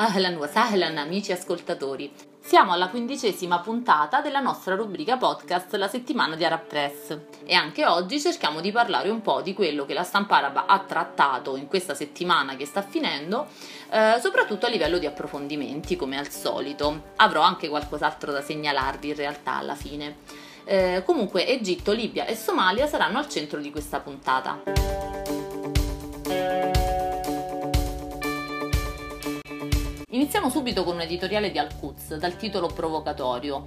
Ahlan wa sahlan amici ascoltatori. Siamo alla quindicesima puntata della nostra rubrica podcast La settimana di Arab Press e anche oggi cerchiamo di parlare un po' di quello che la stampa araba ha trattato in questa settimana che sta finendo, eh, soprattutto a livello di approfondimenti come al solito. Avrò anche qualcos'altro da segnalarvi in realtà alla fine. Eh, comunque Egitto, Libia e Somalia saranno al centro di questa puntata. Iniziamo subito con un editoriale di Al-Quds dal titolo provocatorio.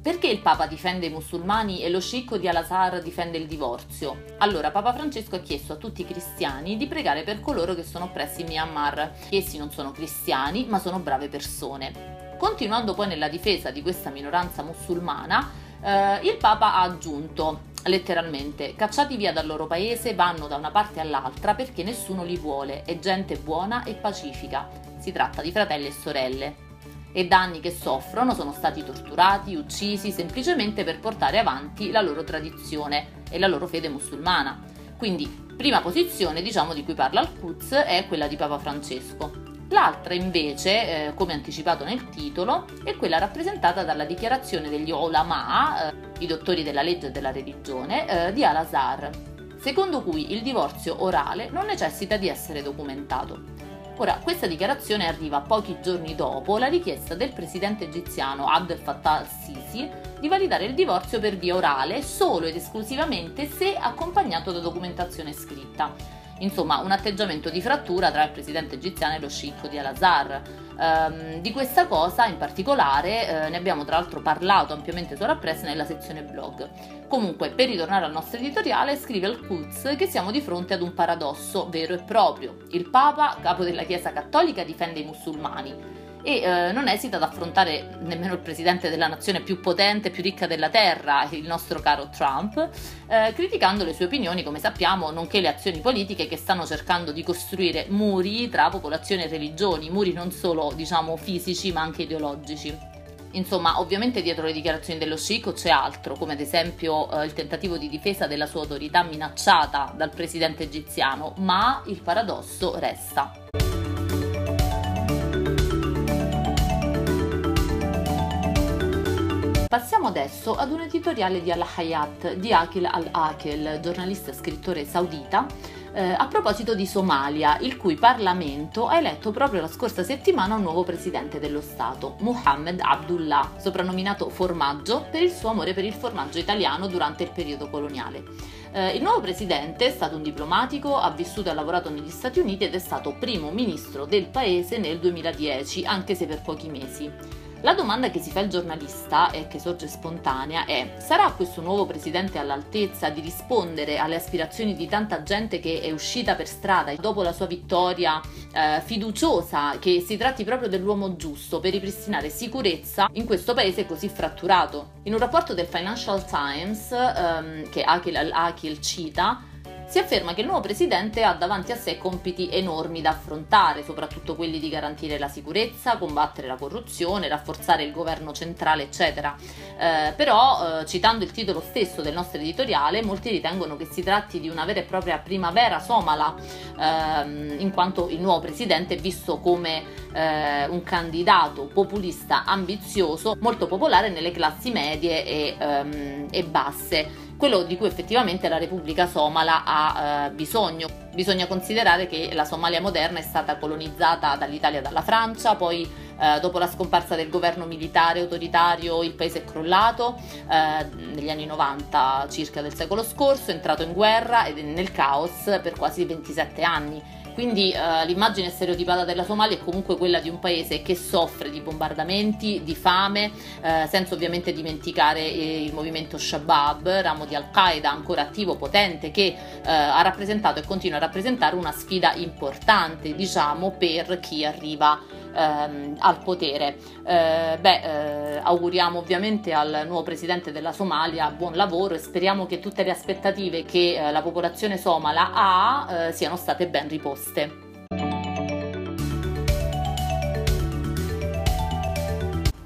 Perché il Papa difende i musulmani e lo sceicco di Al-Azhar difende il divorzio? Allora, Papa Francesco ha chiesto a tutti i cristiani di pregare per coloro che sono oppressi in Myanmar. Essi non sono cristiani, ma sono brave persone. Continuando poi nella difesa di questa minoranza musulmana, eh, il Papa ha aggiunto letteralmente, cacciati via dal loro paese, vanno da una parte all'altra perché nessuno li vuole, è gente buona e pacifica si tratta di fratelli e sorelle. E da anni che soffrono sono stati torturati, uccisi semplicemente per portare avanti la loro tradizione e la loro fede musulmana. Quindi, prima posizione, diciamo, di cui parla Al-Quds è quella di Papa Francesco. L'altra invece, eh, come anticipato nel titolo, è quella rappresentata dalla dichiarazione degli ulama, eh, i dottori della legge e della religione, eh, di Al-Azhar, secondo cui il divorzio orale non necessita di essere documentato. Ora, questa dichiarazione arriva pochi giorni dopo la richiesta del presidente egiziano Abdel Fattah al-Sisi di validare il divorzio per via orale solo ed esclusivamente se accompagnato da documentazione scritta. Insomma, un atteggiamento di frattura tra il presidente egiziano e lo sceicco di Al-Azhar. Um, di questa cosa in particolare uh, ne abbiamo tra l'altro parlato ampiamente su Press nella sezione blog. Comunque, per ritornare al nostro editoriale, scrive al Quds che siamo di fronte ad un paradosso vero e proprio. Il Papa, capo della Chiesa Cattolica, difende i musulmani e eh, non esita ad affrontare nemmeno il presidente della nazione più potente e più ricca della terra, il nostro caro Trump, eh, criticando le sue opinioni, come sappiamo, nonché le azioni politiche che stanno cercando di costruire muri tra popolazione e religioni, muri non solo diciamo fisici ma anche ideologici. Insomma, ovviamente dietro le dichiarazioni dello sceicco c'è altro, come ad esempio eh, il tentativo di difesa della sua autorità minacciata dal presidente egiziano, ma il paradosso resta. Passiamo adesso ad un editoriale di Al-Hayat di Akil Al-Akil, giornalista e scrittore saudita, eh, a proposito di Somalia, il cui Parlamento ha eletto proprio la scorsa settimana un nuovo presidente dello Stato, Mohammed Abdullah, soprannominato Formaggio per il suo amore per il formaggio italiano durante il periodo coloniale. Eh, il nuovo presidente è stato un diplomatico, ha vissuto e ha lavorato negli Stati Uniti ed è stato primo ministro del paese nel 2010, anche se per pochi mesi. La domanda che si fa il giornalista e che sorge spontanea è: sarà questo nuovo presidente all'altezza di rispondere alle aspirazioni di tanta gente che è uscita per strada dopo la sua vittoria eh, fiduciosa che si tratti proprio dell'uomo giusto per ripristinare sicurezza in questo paese così fratturato? In un rapporto del Financial Times ehm, che Akil al-Akil cita, si afferma che il nuovo presidente ha davanti a sé compiti enormi da affrontare, soprattutto quelli di garantire la sicurezza, combattere la corruzione, rafforzare il governo centrale, eccetera. Eh, però, eh, citando il titolo stesso del nostro editoriale, molti ritengono che si tratti di una vera e propria primavera somala, ehm, in quanto il nuovo presidente è visto come eh, un candidato populista ambizioso, molto popolare nelle classi medie e, ehm, e basse quello di cui effettivamente la Repubblica Somala ha eh, bisogno. Bisogna considerare che la Somalia moderna è stata colonizzata dall'Italia e dalla Francia, poi eh, dopo la scomparsa del governo militare autoritario il paese è crollato eh, negli anni 90 circa del secolo scorso, è entrato in guerra ed è nel caos per quasi 27 anni quindi eh, l'immagine stereotipata della Somalia è comunque quella di un paese che soffre di bombardamenti, di fame, eh, senza ovviamente dimenticare eh, il movimento Shabab, ramo di Al-Qaeda ancora attivo, potente, che eh, ha rappresentato e continua a rappresentare una sfida importante, diciamo, per chi arriva ehm, al potere. Eh, beh, eh, auguriamo ovviamente al nuovo presidente della Somalia buon lavoro e speriamo che tutte le aspettative che eh, la popolazione somala ha eh, siano state ben riposte.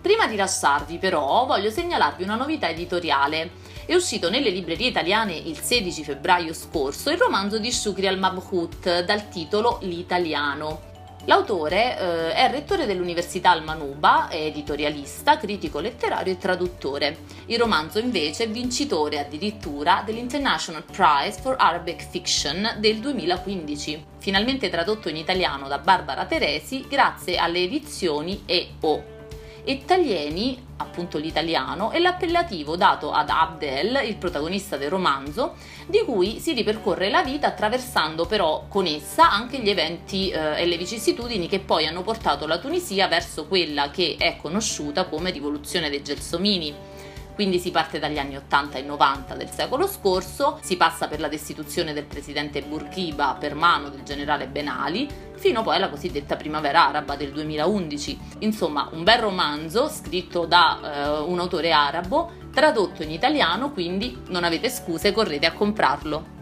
Prima di lasciarvi però voglio segnalarvi una novità editoriale. È uscito nelle librerie italiane il 16 febbraio scorso il romanzo di Shukri al-Mabhut dal titolo L'italiano. L'autore eh, è rettore dell'Università Al-Manuba, è editorialista, critico letterario e traduttore. Il romanzo invece è vincitore addirittura dell'International Prize for Arabic Fiction del 2015, finalmente tradotto in italiano da Barbara Teresi grazie alle edizioni EO Taglieni, appunto l'italiano, è l'appellativo dato ad Abdel, il protagonista del romanzo, di cui si ripercorre la vita attraversando però con essa anche gli eventi eh, e le vicissitudini che poi hanno portato la Tunisia verso quella che è conosciuta come rivoluzione dei Gelsomini quindi si parte dagli anni 80 e 90 del secolo scorso, si passa per la destituzione del presidente Bourguiba per mano del generale Ben Ali, fino poi alla cosiddetta primavera araba del 2011. Insomma, un bel romanzo scritto da eh, un autore arabo, tradotto in italiano, quindi non avete scuse, correte a comprarlo.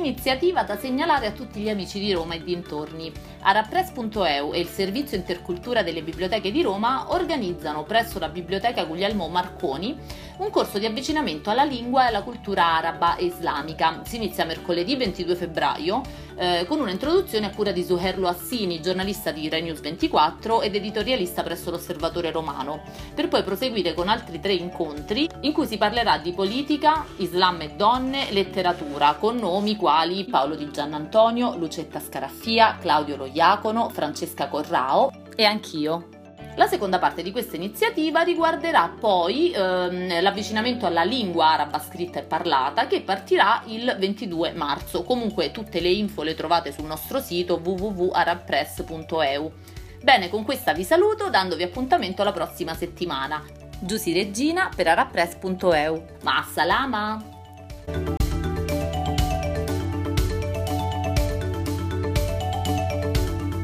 Iniziativa da segnalare a tutti gli amici di Roma e dintorni. Arapress.eu e il Servizio Intercultura delle Biblioteche di Roma organizzano presso la Biblioteca Guglielmo Marconi un corso di avvicinamento alla lingua e alla cultura araba e islamica. Si inizia mercoledì 22 febbraio eh, con un'introduzione a cura di Zuherlo Assini, giornalista di Rai News 24 ed editorialista presso l'Osservatore Romano, per poi proseguire con altri tre incontri in cui si parlerà di politica, Islam e donne, letteratura, con nomi quali Paolo Di Giannantonio, Lucetta Scaraffia, Claudio Loiacono, Francesca Corrao e anch'io. La seconda parte di questa iniziativa riguarderà poi ehm, l'avvicinamento alla lingua araba scritta e parlata che partirà il 22 marzo. Comunque tutte le info le trovate sul nostro sito www.arabpress.eu. Bene, con questa vi saluto dandovi appuntamento alla prossima settimana. Giusy Regina per arabpress.eu. Ma salama!